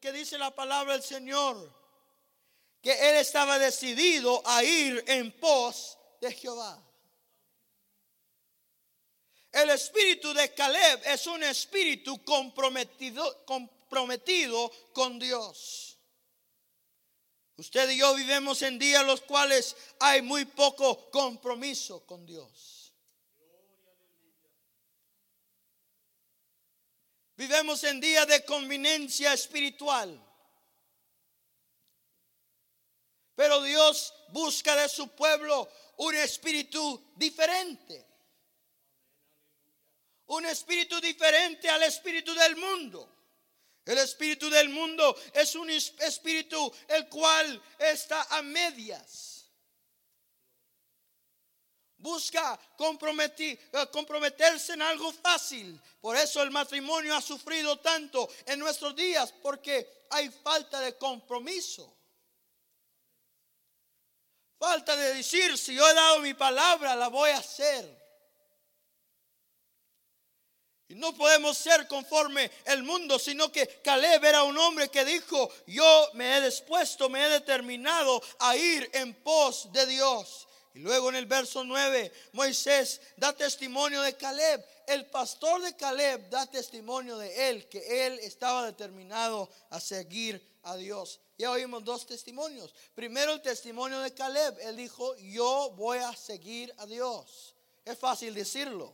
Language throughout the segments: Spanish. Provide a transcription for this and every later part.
que dice la palabra del Señor, que él estaba decidido a ir en pos de Jehová. El espíritu de Caleb es un espíritu comprometido, comprometido con Dios. Usted y yo vivimos en días los cuales hay muy poco compromiso con Dios. Vivimos en días de conveniencia espiritual. Pero Dios busca de su pueblo un espíritu diferente un espíritu diferente al espíritu del mundo. El espíritu del mundo es un espíritu el cual está a medias. Busca eh, comprometerse en algo fácil. Por eso el matrimonio ha sufrido tanto en nuestros días, porque hay falta de compromiso. Falta de decir, si yo he dado mi palabra, la voy a hacer. Y no podemos ser conforme el mundo, sino que Caleb era un hombre que dijo, yo me he dispuesto, me he determinado a ir en pos de Dios. Y luego en el verso 9, Moisés da testimonio de Caleb. El pastor de Caleb da testimonio de él, que él estaba determinado a seguir a Dios. Ya oímos dos testimonios. Primero el testimonio de Caleb. Él dijo, yo voy a seguir a Dios. Es fácil decirlo.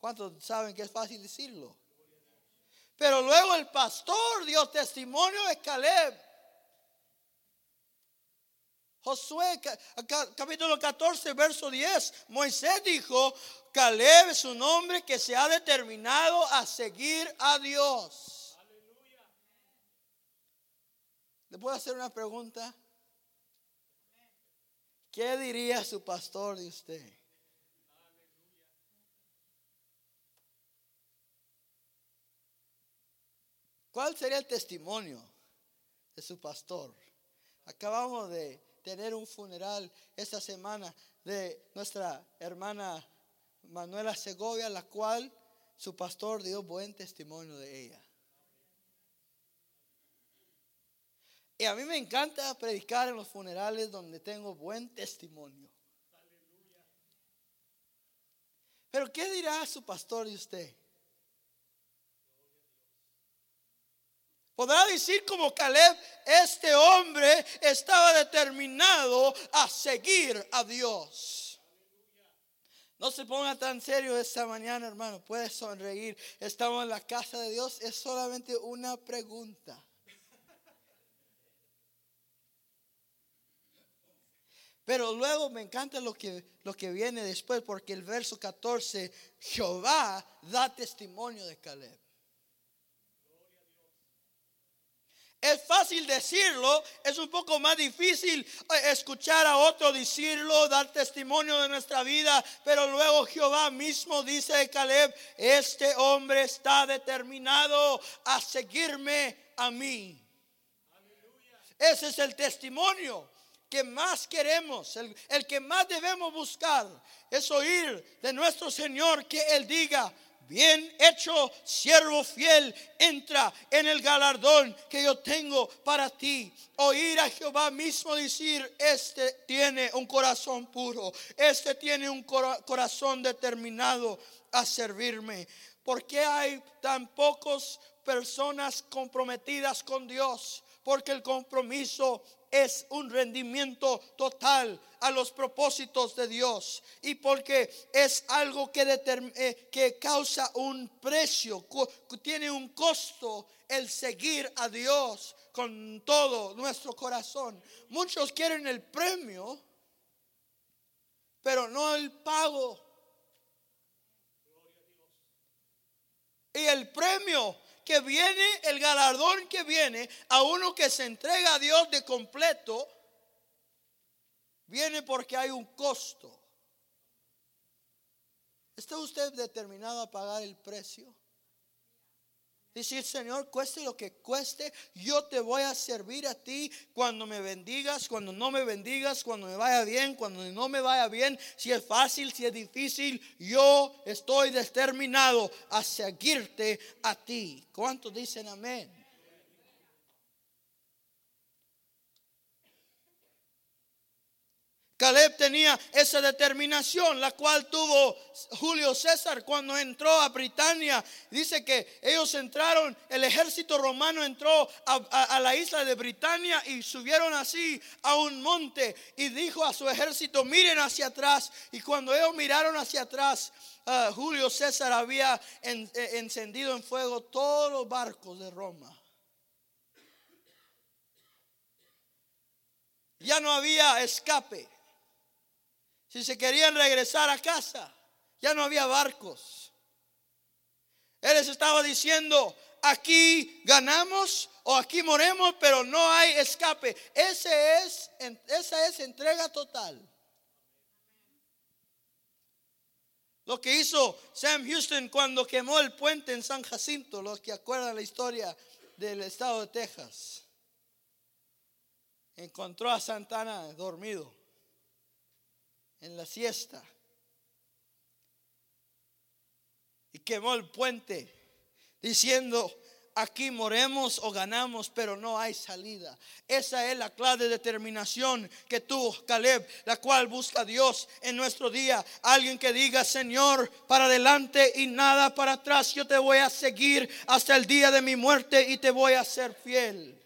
¿Cuántos saben que es fácil decirlo? Pero luego el pastor dio testimonio de Caleb. Josué capítulo 14, verso 10. Moisés dijo, Caleb es un hombre que se ha determinado a seguir a Dios. ¿Le puedo hacer una pregunta? ¿Qué diría su pastor de usted? ¿Cuál sería el testimonio de su pastor? Acabamos de tener un funeral esta semana de nuestra hermana Manuela Segovia, la cual su pastor dio buen testimonio de ella. Y a mí me encanta predicar en los funerales donde tengo buen testimonio. Pero ¿qué dirá su pastor de usted? Podrá decir como Caleb, este hombre estaba determinado a seguir a Dios. No se ponga tan serio esta mañana, hermano. Puede sonreír. Estamos en la casa de Dios. Es solamente una pregunta. Pero luego me encanta lo que, lo que viene después, porque el verso 14, Jehová da testimonio de Caleb. Es fácil decirlo, es un poco más difícil eh, escuchar a otro decirlo, dar testimonio de nuestra vida, pero luego Jehová mismo dice de Caleb, este hombre está determinado a seguirme a mí. Ese es el testimonio que más queremos, el que más debemos buscar, es oír de nuestro Señor que Él diga, bien hecho, siervo fiel, entra en el galardón que yo tengo para ti. Oír a Jehová mismo decir, este tiene un corazón puro, este tiene un corazón determinado a servirme. ¿Por qué hay tan pocas personas comprometidas con Dios? Porque el compromiso es un rendimiento total a los propósitos de Dios y porque es algo que, eh, que causa un precio, tiene un costo el seguir a Dios con todo nuestro corazón. Muchos quieren el premio, pero no el pago. Y el premio que viene, el galardón que viene a uno que se entrega a Dios de completo, viene porque hay un costo. ¿Está usted determinado a pagar el precio? Decir, Señor, cueste lo que cueste, yo te voy a servir a ti cuando me bendigas, cuando no me bendigas, cuando me vaya bien, cuando no me vaya bien, si es fácil, si es difícil, yo estoy determinado a seguirte a ti. ¿Cuántos dicen amén? Caleb tenía esa determinación, la cual tuvo Julio César cuando entró a Britania. Dice que ellos entraron, el ejército romano entró a, la isla de Britania y subieron así a un monte y dijo a su ejército, miren hacia atrás. Y cuando ellos miraron hacia atrás, ah, Julio César había eh, encendido en fuego todos los barcos de Roma. Ya no había escape. Si se querían regresar a casa, ya no había barcos. Él les estaba diciendo, aquí ganamos o aquí moremos, pero no hay escape. Ese es, esa es entrega total. Lo que hizo Sam Houston cuando quemó el puente en San Jacinto, los que acuerdan la historia del estado de Texas. Encontró a Santana dormido en la siesta y quemó el puente diciendo, aquí moremos o ganamos, pero no hay salida. Esa es la clave de determinación que tuvo Caleb, la cual busca Dios en nuestro día. Alguien que diga, Señor, para adelante y nada para atrás, yo te voy a seguir hasta el día de mi muerte y te voy a ser fiel.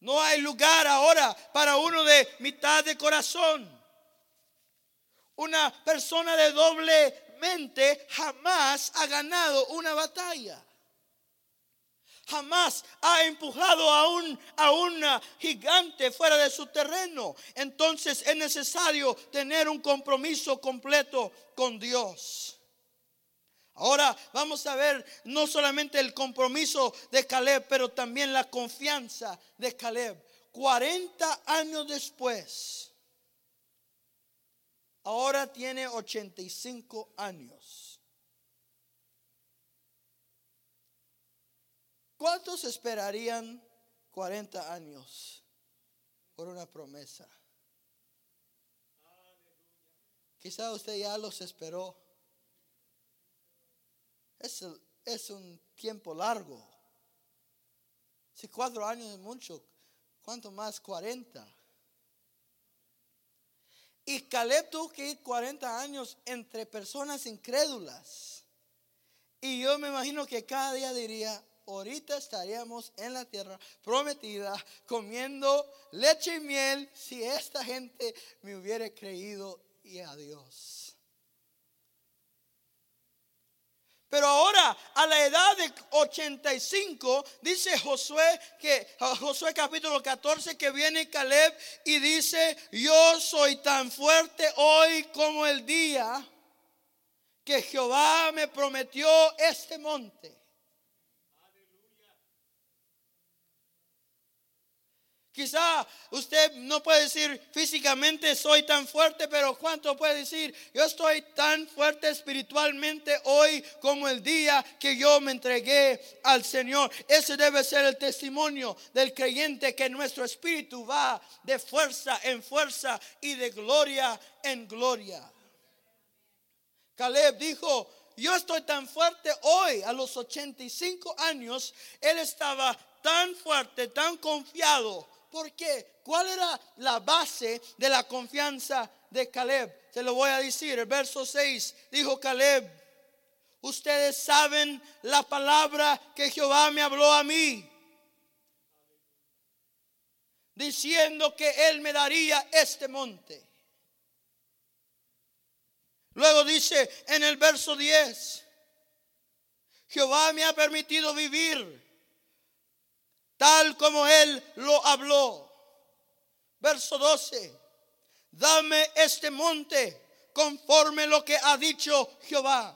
No hay lugar ahora para uno de mitad de corazón. Una persona de doble mente jamás ha ganado una batalla. Jamás ha empujado a un, a un gigante fuera de su terreno. Entonces es necesario tener un compromiso completo con Dios. Ahora vamos a ver no solamente el compromiso de Caleb, pero también la confianza de Caleb. 40 años después, ahora tiene 85 años. ¿Cuántos esperarían 40 años por una promesa? Quizá usted ya los esperó. Es, un tiempo largo. Si cuatro años es mucho, ¿cuánto más? 40. Y Caleb tuvo que ir 40 años entre personas incrédulas. Y yo me imagino que cada día diría, ahorita estaríamos en la tierra prometida comiendo leche y miel si esta gente me hubiera creído y a Dios. Pero ahora, a la edad de 85, dice Josué, que Josué capítulo 14, que viene Caleb y dice, yo soy tan fuerte hoy como el día que Jehová me prometió este monte. Quizá usted no puede decir físicamente soy tan fuerte, pero ¿cuánto puede decir? Yo estoy tan fuerte espiritualmente hoy como el día que yo me entregué al Señor. Ese debe ser el testimonio del creyente que nuestro espíritu va de fuerza en fuerza y de gloria en gloria. Caleb dijo, yo estoy tan fuerte hoy, a los 85 años, él estaba tan fuerte, tan confiado ¿Por qué? ¿Cuál era la base de la confianza de Caleb? Se lo voy a decir. El verso 6 dijo Caleb, ustedes saben la palabra que Jehová me habló a mí. Diciendo que Él me daría este monte. Luego dice en el verso 10, Jehová me ha permitido vivir tal como Él lo habló. Verso 12, dame este monte conforme lo que ha dicho Jehová.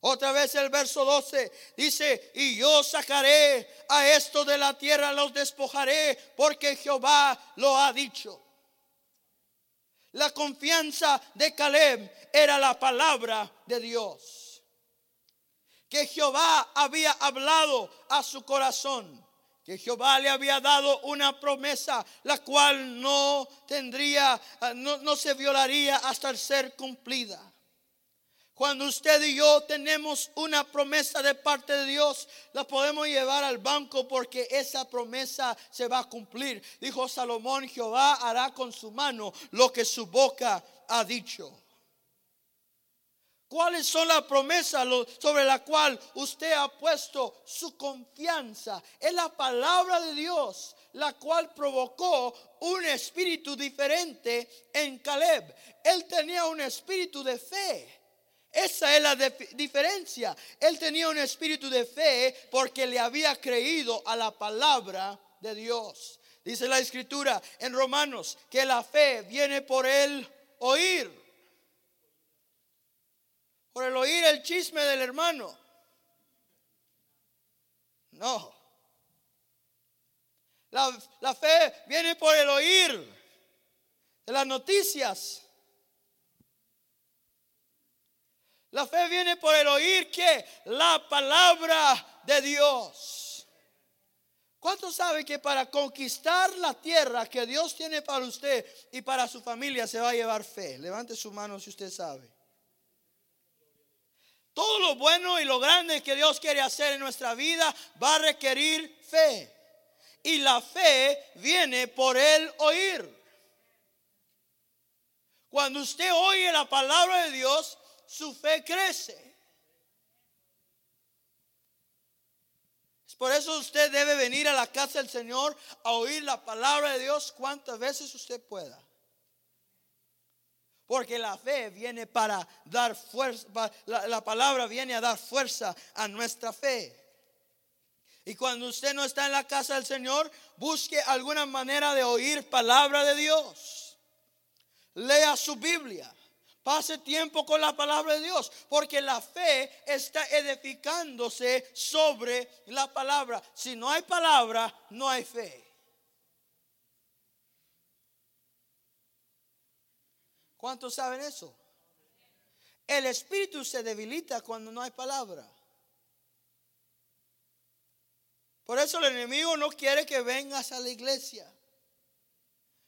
Otra vez el verso 12 dice, y yo sacaré a esto de la tierra, los despojaré, porque Jehová lo ha dicho. La confianza de Caleb era la palabra de Dios. que Jehová había hablado a su corazón, que Jehová le había dado una promesa, la cual no tendría, ah, no, no se violaría hasta ser cumplida. Cuando usted y yo tenemos una promesa de parte de Dios, la podemos llevar al banco porque esa promesa se va a cumplir. Dijo Salomón, Jehová hará con su mano lo que su boca ha dicho. ¿Cuáles son las promesas sobre la cual usted ha puesto su confianza? Es la palabra de Dios, la cual provocó un espíritu diferente en Caleb. Él tenía un espíritu de fe. Esa es la diferencia. Él tenía un espíritu de fe porque le había creído a la palabra de Dios. Dice la escritura en Romanos que la fe viene por el oír. Por el oír el chisme del hermano. No. La, la fe viene por el oír de las noticias. La fe viene por el oír que la palabra de Dios. ¿Cuántos saben que para conquistar la tierra que Dios tiene para usted y para su familia se va a llevar fe? Levante su mano si usted sabe. Todo lo bueno y lo grande que Dios quiere hacer en nuestra vida va a requerir fe. Y la fe viene por el oír. Cuando usted oye la palabra de Dios, su fe crece. Por eso usted debe venir a la casa del Señor a oír la palabra de Dios cuantas veces usted pueda. Porque la fe viene para dar fuerza, la, la, palabra viene a dar fuerza a nuestra fe. Y cuando usted no está en la casa del Señor, busque alguna manera de oír palabra de Dios. Lea su Biblia. Pase tiempo con la palabra de Dios, porque la fe está edificándose sobre la palabra. Si no hay palabra, no hay fe. ¿Cuántos saben eso? El espíritu se debilita cuando no hay palabra. Por eso el enemigo no quiere que vengas a la iglesia.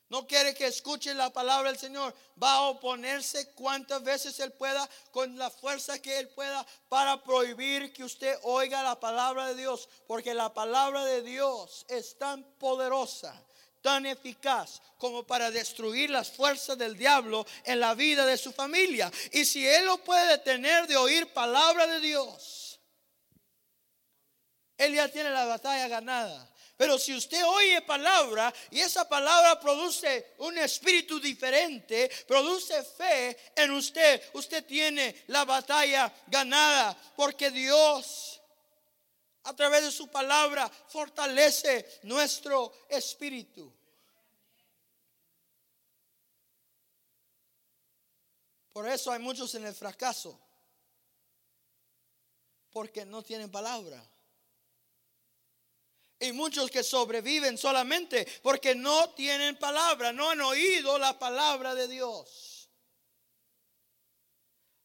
No quiere que escuche la palabra del Señor. Va a oponerse cuantas veces Él pueda, con la fuerza que Él pueda, para prohibir que usted oiga la palabra de Dios. Porque la palabra de Dios es tan poderosa, tan eficaz como para destruir las fuerzas del diablo en la vida de su familia. Y si Él lo puede detener de oír palabra de Dios, Él ya tiene la batalla ganada. Pero si usted oye palabra y esa palabra produce un espíritu diferente, produce fe en usted, usted tiene la batalla ganada porque Dios a través de su palabra fortalece nuestro espíritu. Por eso hay muchos en el fracaso, porque no tienen palabra. Y muchos que sobreviven solamente porque no tienen palabra, no han oído la palabra de Dios.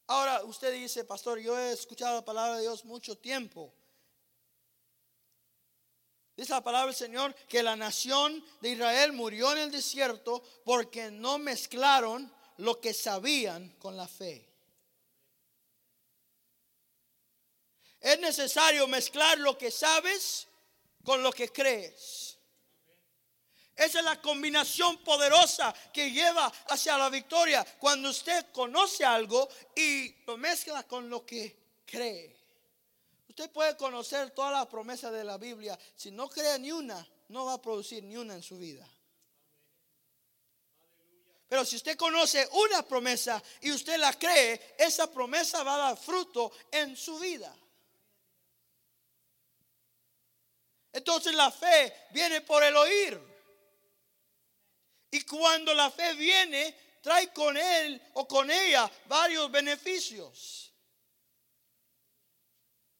Ahora usted dice, pastor, yo he escuchado la palabra de Dios mucho tiempo. Dice la palabra del Señor que la nación de Israel murió en el desierto porque no mezclaron lo que sabían con la fe. Es necesario mezclar lo que sabes con lo que crees. Esa es la combinación poderosa que lleva hacia la victoria. Cuando usted conoce algo y lo mezcla con lo que cree. Usted puede conocer toda la promesa de la Biblia. Si no cree ni una, no va a producir ni una en su vida. Pero si usted conoce una promesa y usted la cree, esa promesa va a dar fruto en su vida. Entonces la fe viene por el oír. Y cuando la fe viene, trae con él o con ella varios beneficios.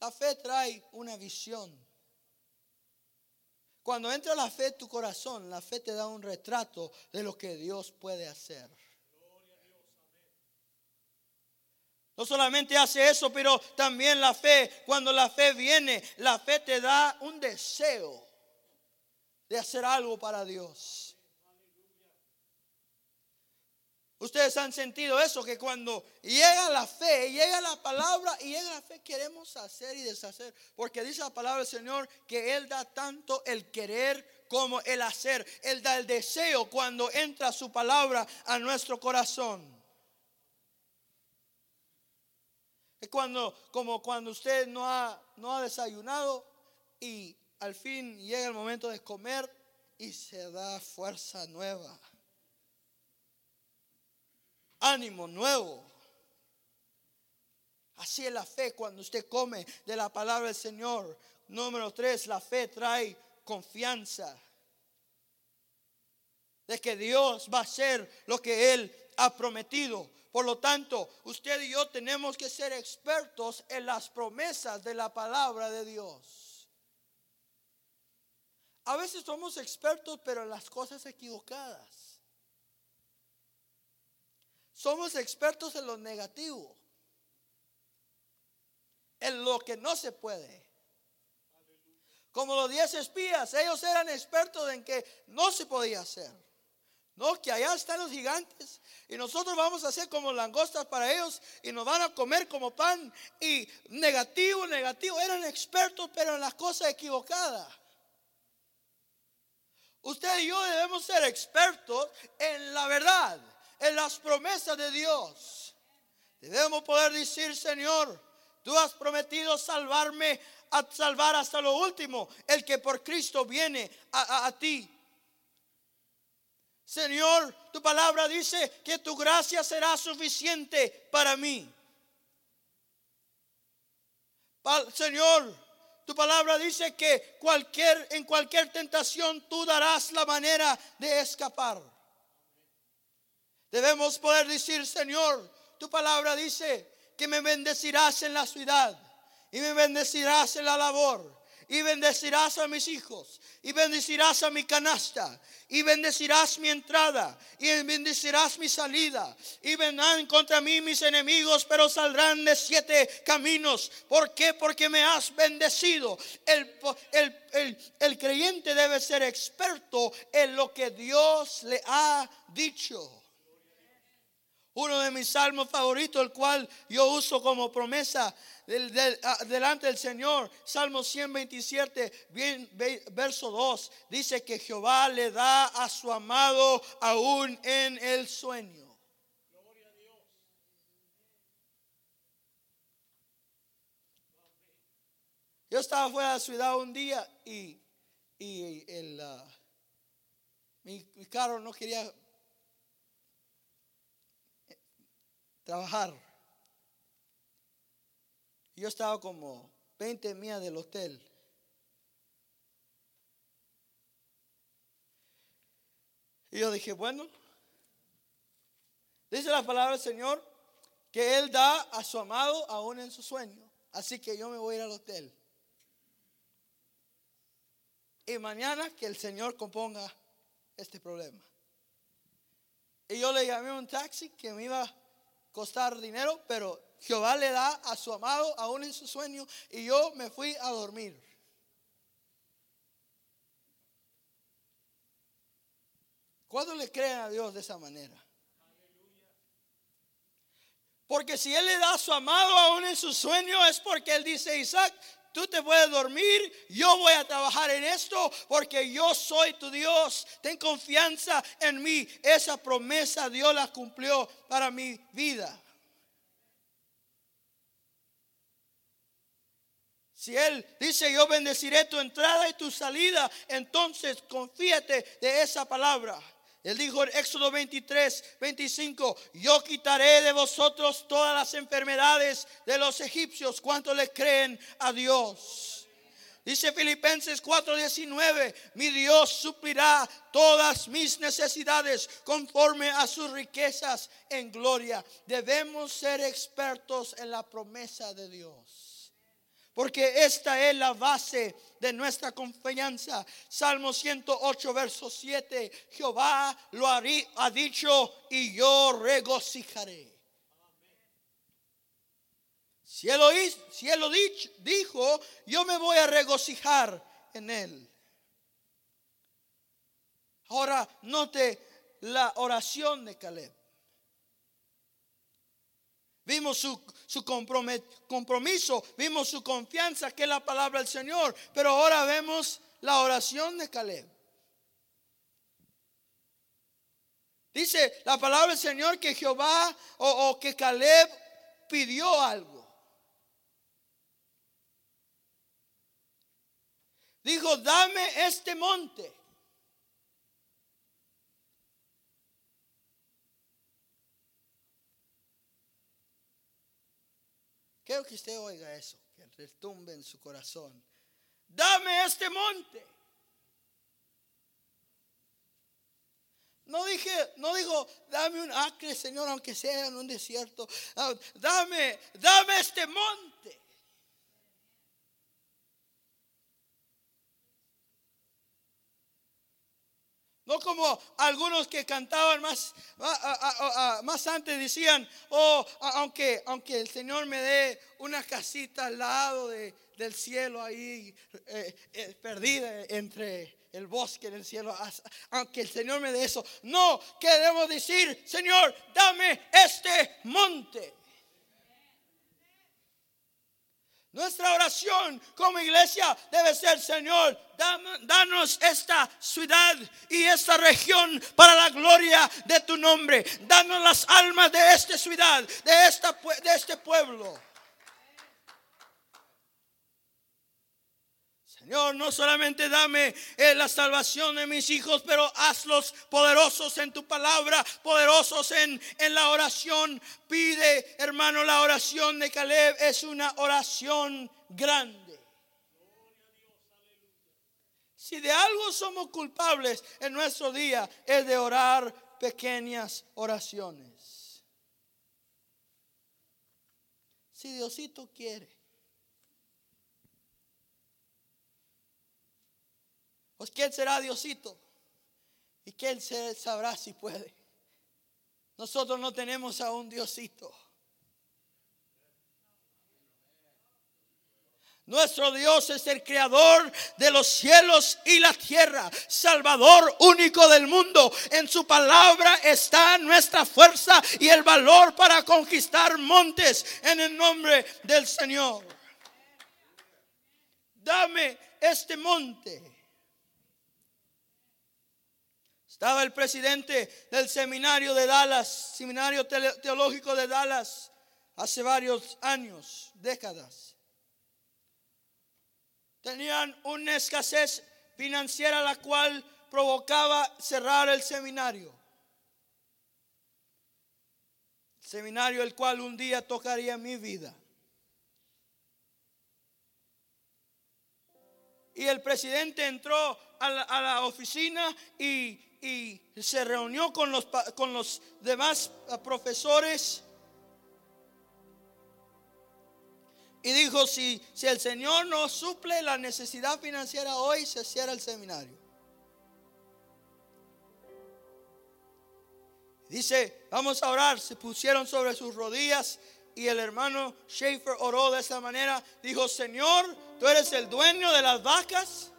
La fe trae una visión. Cuando entra la fe en tu corazón, la fe te da un retrato de lo que Dios puede hacer. No solamente hace eso, pero también la fe, cuando la fe viene, la fe te da un deseo de hacer algo para Dios. Ustedes han sentido eso, que cuando llega la fe, llega la palabra y llega la fe, queremos hacer y deshacer. Porque dice la palabra del Señor que Él da tanto el querer como el hacer. Él da el deseo cuando entra su palabra a nuestro corazón. Es cuando, como cuando usted no ha, no ha desayunado y al fin llega el momento de comer y se da fuerza nueva. Ánimo nuevo. Así es la fe cuando usted come de la palabra del Señor. Número tres, la fe trae confianza de que Dios va a hacer lo que Él ha prometido. Por lo tanto, usted y yo tenemos que ser expertos en las promesas de la palabra de Dios. A veces somos expertos, pero en las cosas equivocadas. Somos expertos en lo negativo, en lo que no se puede. Como los diez espías, ellos eran expertos en que no se podía hacer. No, que allá están los gigantes y nosotros vamos a ser como langostas para ellos y nos van a comer como pan. Y negativo, negativo, eran expertos pero en las cosas equivocadas. Usted y yo debemos ser expertos en la verdad, en las promesas de Dios. Debemos poder decir, Señor, tú has prometido salvarme, a salvar hasta lo último, el que por Cristo viene a, a ti. Señor, tu palabra dice que tu gracia será suficiente para mí. Señor, tu palabra dice que cualquier, en cualquier tentación tú darás la manera de escapar. Debemos poder decir, Señor, tu palabra dice que me bendecirás en la ciudad y me bendecirás en la labor y bendecirás a mis hijos, y bendecirás a mi canasta, y bendecirás mi entrada, y bendecirás mi salida, y vendrán contra mí mis enemigos, pero saldrán de siete caminos. ¿Por qué? Porque me has bendecido. El, el, el creyente debe ser experto en lo que Dios le ha dicho. Uno de mis salmos favoritos, el cual yo uso como promesa Ah, delante del Señor. Salmo 127, bien, verso 2, dice que Jehová le da a su amado aún en el sueño. Yo estaba fuera de la ciudad un día y, el, ah, mi, mi carro no quería eh, trabajar. Yo estaba como 20 millas del hotel. Y yo dije, bueno, dice la palabra del Señor que Él da a su amado aún en su sueño. Así que yo me voy a ir al hotel. Y mañana que el Señor componga este problema. Y yo le llamé a un taxi que me iba costar dinero, pero Jehová le da a su amado aún en su sueño y yo me fui a dormir. ¿Cuándo le creen a Dios de esa manera? Porque si Él le da a su amado aún en su sueño es porque Él dice, Isaac, tú te puedes dormir, yo voy a trabajar en esto porque yo soy tu Dios. Ten confianza en mí. Esa promesa Dios la cumplió para mi vida. Si Él dice, yo bendeciré tu entrada y tu salida, entonces confíate de esa palabra. Él dijo en Éxodo 23, 25, yo quitaré de vosotros todas las enfermedades de los egipcios. ¿Cuánto le creen a Dios? Dice Filipenses 4:19, mi Dios suplirá todas mis necesidades conforme a sus riquezas en gloria. Debemos ser expertos en la promesa de Dios. Porque esta es la base de nuestra confianza. Salmo 108, verso 7. Jehová lo ha dicho y yo regocijaré. Si él, lo, lo dijo, yo me voy a regocijar en él. Ahora note la oración de Caleb. Vimos su, su compromiso, vimos su confianza, que es la palabra del Señor, pero ahora vemos la oración de Caleb. Dice la palabra del Señor que Jehová o, o que Caleb pidió algo. Dijo, dame este monte. Quiero que usted oiga eso, que retumbe en su corazón. Dame este monte. No dije, no digo, dame un acre, Señor, aunque sea en un desierto. Ah, dame, dame este monte. No como algunos que cantaban más, más antes decían, oh, aunque, aunque el Señor me dé una casita al lado del cielo ahí, eh, eh, perdida entre el bosque del cielo, aunque el Señor me dé eso. No, queremos decir, Señor, dame este monte. Nuestra oración como iglesia debe ser, Señor, danos esta ciudad y esta región para la gloria de tu nombre. Danos las almas de esta ciudad, de, esta, de este pueblo. Señor, no solamente dame eh, la salvación de mis hijos, pero hazlos poderosos en tu palabra, poderosos en, en la oración. Pide, hermano, la oración de Caleb es una oración grande. Si de algo somos culpables en nuestro día, es de orar pequeñas oraciones. Si Diosito quiere. Pues ¿quién será Diosito? ¿Y quién sabrá si puede? Nosotros no tenemos a un Diosito. Nuestro Dios es el creador de los cielos y la tierra, Salvador único del mundo. En su palabra está nuestra fuerza y el valor para conquistar montes en el nombre del Señor. Dame este monte Estaba el presidente del seminario de Dallas, seminario teológico de Dallas, hace varios años, décadas. Tenían una escasez financiera la cual provocaba cerrar el seminario. seminario el cual un día tocaría mi vida. Y el presidente entró a la oficina y y se reunió con los, con los demás ah, profesores y dijo, si, si el Señor no suple la necesidad financiera hoy, se cierra el seminario. Dice, vamos a orar. Se pusieron sobre sus rodillas y el hermano Schaefer oró de esa manera. Dijo, Señor, tú eres el dueño de las vacas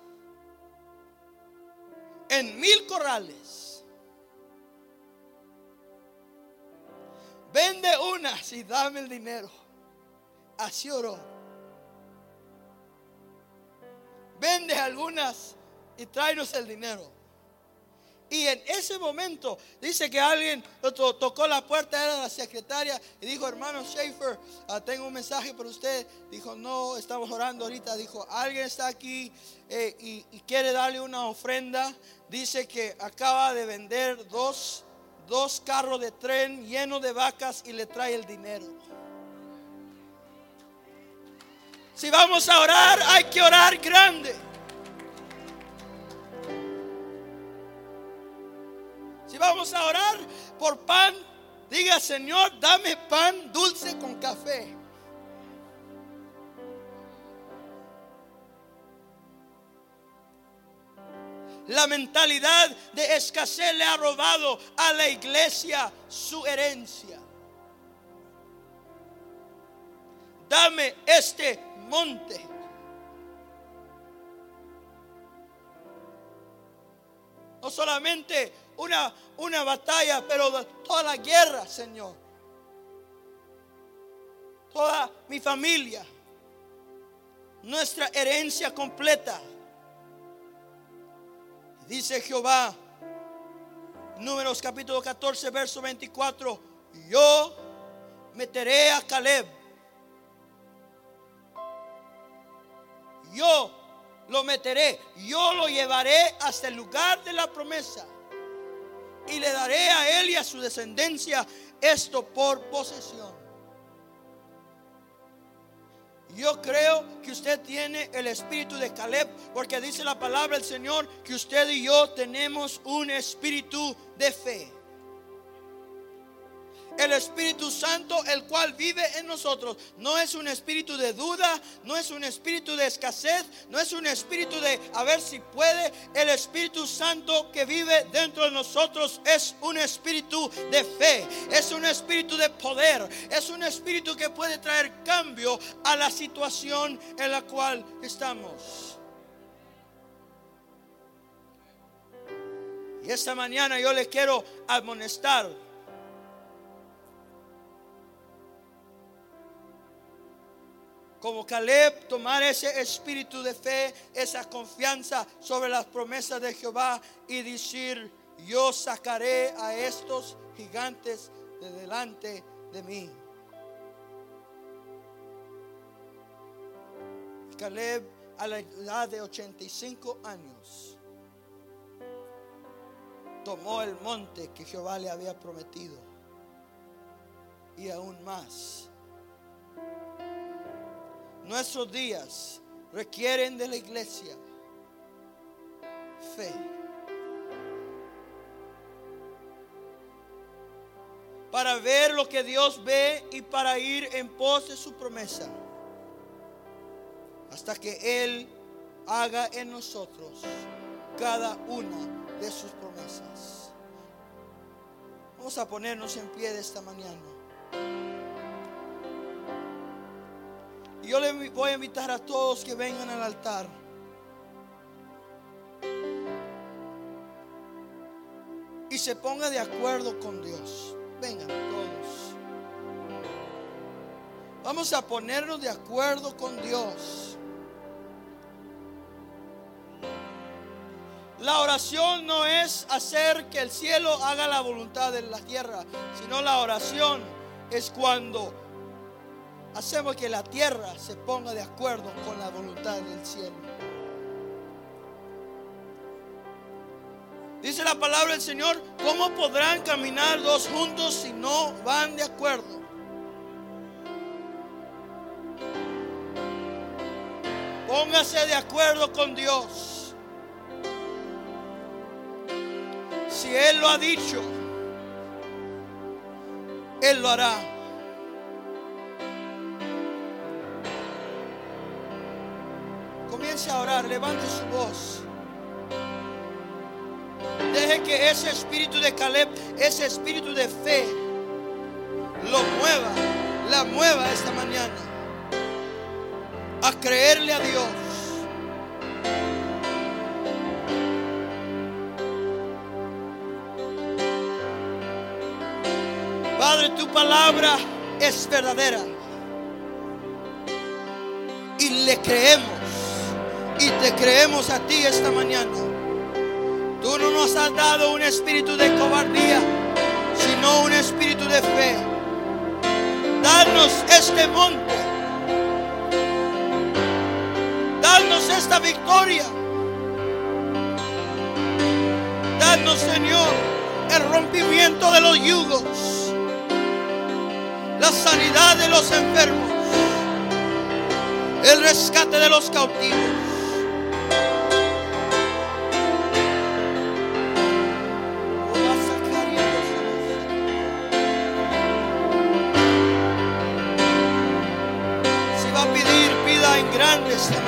en mil corrales. Vende unas y dame el dinero. Así oró. Vende algunas y tráenos el dinero. Y en ese momento dice que alguien tocó la puerta, era la secretaria, y dijo, hermano Schaefer, ah, tengo un mensaje para usted. Dijo, no, estamos orando ahorita. Dijo, alguien está aquí eh, y, quiere darle una ofrenda. Dice que acaba de vender dos, dos carros de tren llenos de vacas y le trae el dinero. Si vamos a orar, hay que orar grande. Si vamos a orar por pan, diga Señor, dame pan dulce con café. La mentalidad de escasez le ha robado a la iglesia su herencia. dame este monte. No solamente una, una batalla, pero toda la guerra, Señor. Toda mi familia. Nuestra herencia completa. Dice Jehová, Números capítulo 14, verso 24. Yo meteré a Caleb. Yo lo meteré. Yo lo llevaré hasta el lugar de la promesa. Y le daré a él y a su descendencia esto por posesión. Yo creo que usted tiene el espíritu de Caleb, porque dice la palabra del Señor que usted y yo tenemos un espíritu de fe el Espíritu Santo, el cual vive en nosotros. No es un espíritu de duda, no es un espíritu de escasez, no es un espíritu de a ver si puede. El Espíritu Santo que vive dentro de nosotros es un espíritu de fe, es un espíritu de poder, es un espíritu que puede traer cambio a la situación en la cual estamos. Y esta mañana yo le quiero amonestar como Caleb, tomar ese espíritu de fe, esa confianza sobre las promesas de Jehová y decir, yo sacaré a estos gigantes de delante de mí. Caleb a la edad de 85 años tomó el monte que Jehová le había prometido y aún más Nuestros días requieren de la iglesia fe. Para ver lo que Dios ve y para ir en pos de su promesa. Hasta que Él haga en nosotros cada una de sus promesas. Vamos a ponernos en pie de esta mañana. Yo le voy a invitar a todos que vengan al altar. Y se ponga de acuerdo con Dios. Vengan todos. Vamos a ponernos de acuerdo con Dios. La oración no es hacer que el cielo haga la voluntad de la tierra, sino la oración es cuando hacemos que la tierra se ponga de acuerdo con la voluntad del cielo. Dice la palabra del Señor, ¿cómo podrán caminar dos juntos si no van de acuerdo? Póngase de acuerdo con Dios. Si Él lo ha dicho, Él lo hará. A orar, levante su voz. Deje que ese espíritu de Caleb, ese espíritu de fe, lo mueva, la mueva esta mañana a creerle a Dios. Padre, tu palabra es verdadera. Y le creemos y te creemos a ti esta mañana. Tú no nos has dado un espíritu de cobardía, sino un espíritu de fe. Danos este monte. Danos esta victoria. Danos, Señor, el rompimiento de los yugos, la sanidad de los enfermos, el rescate de los cautivos. English.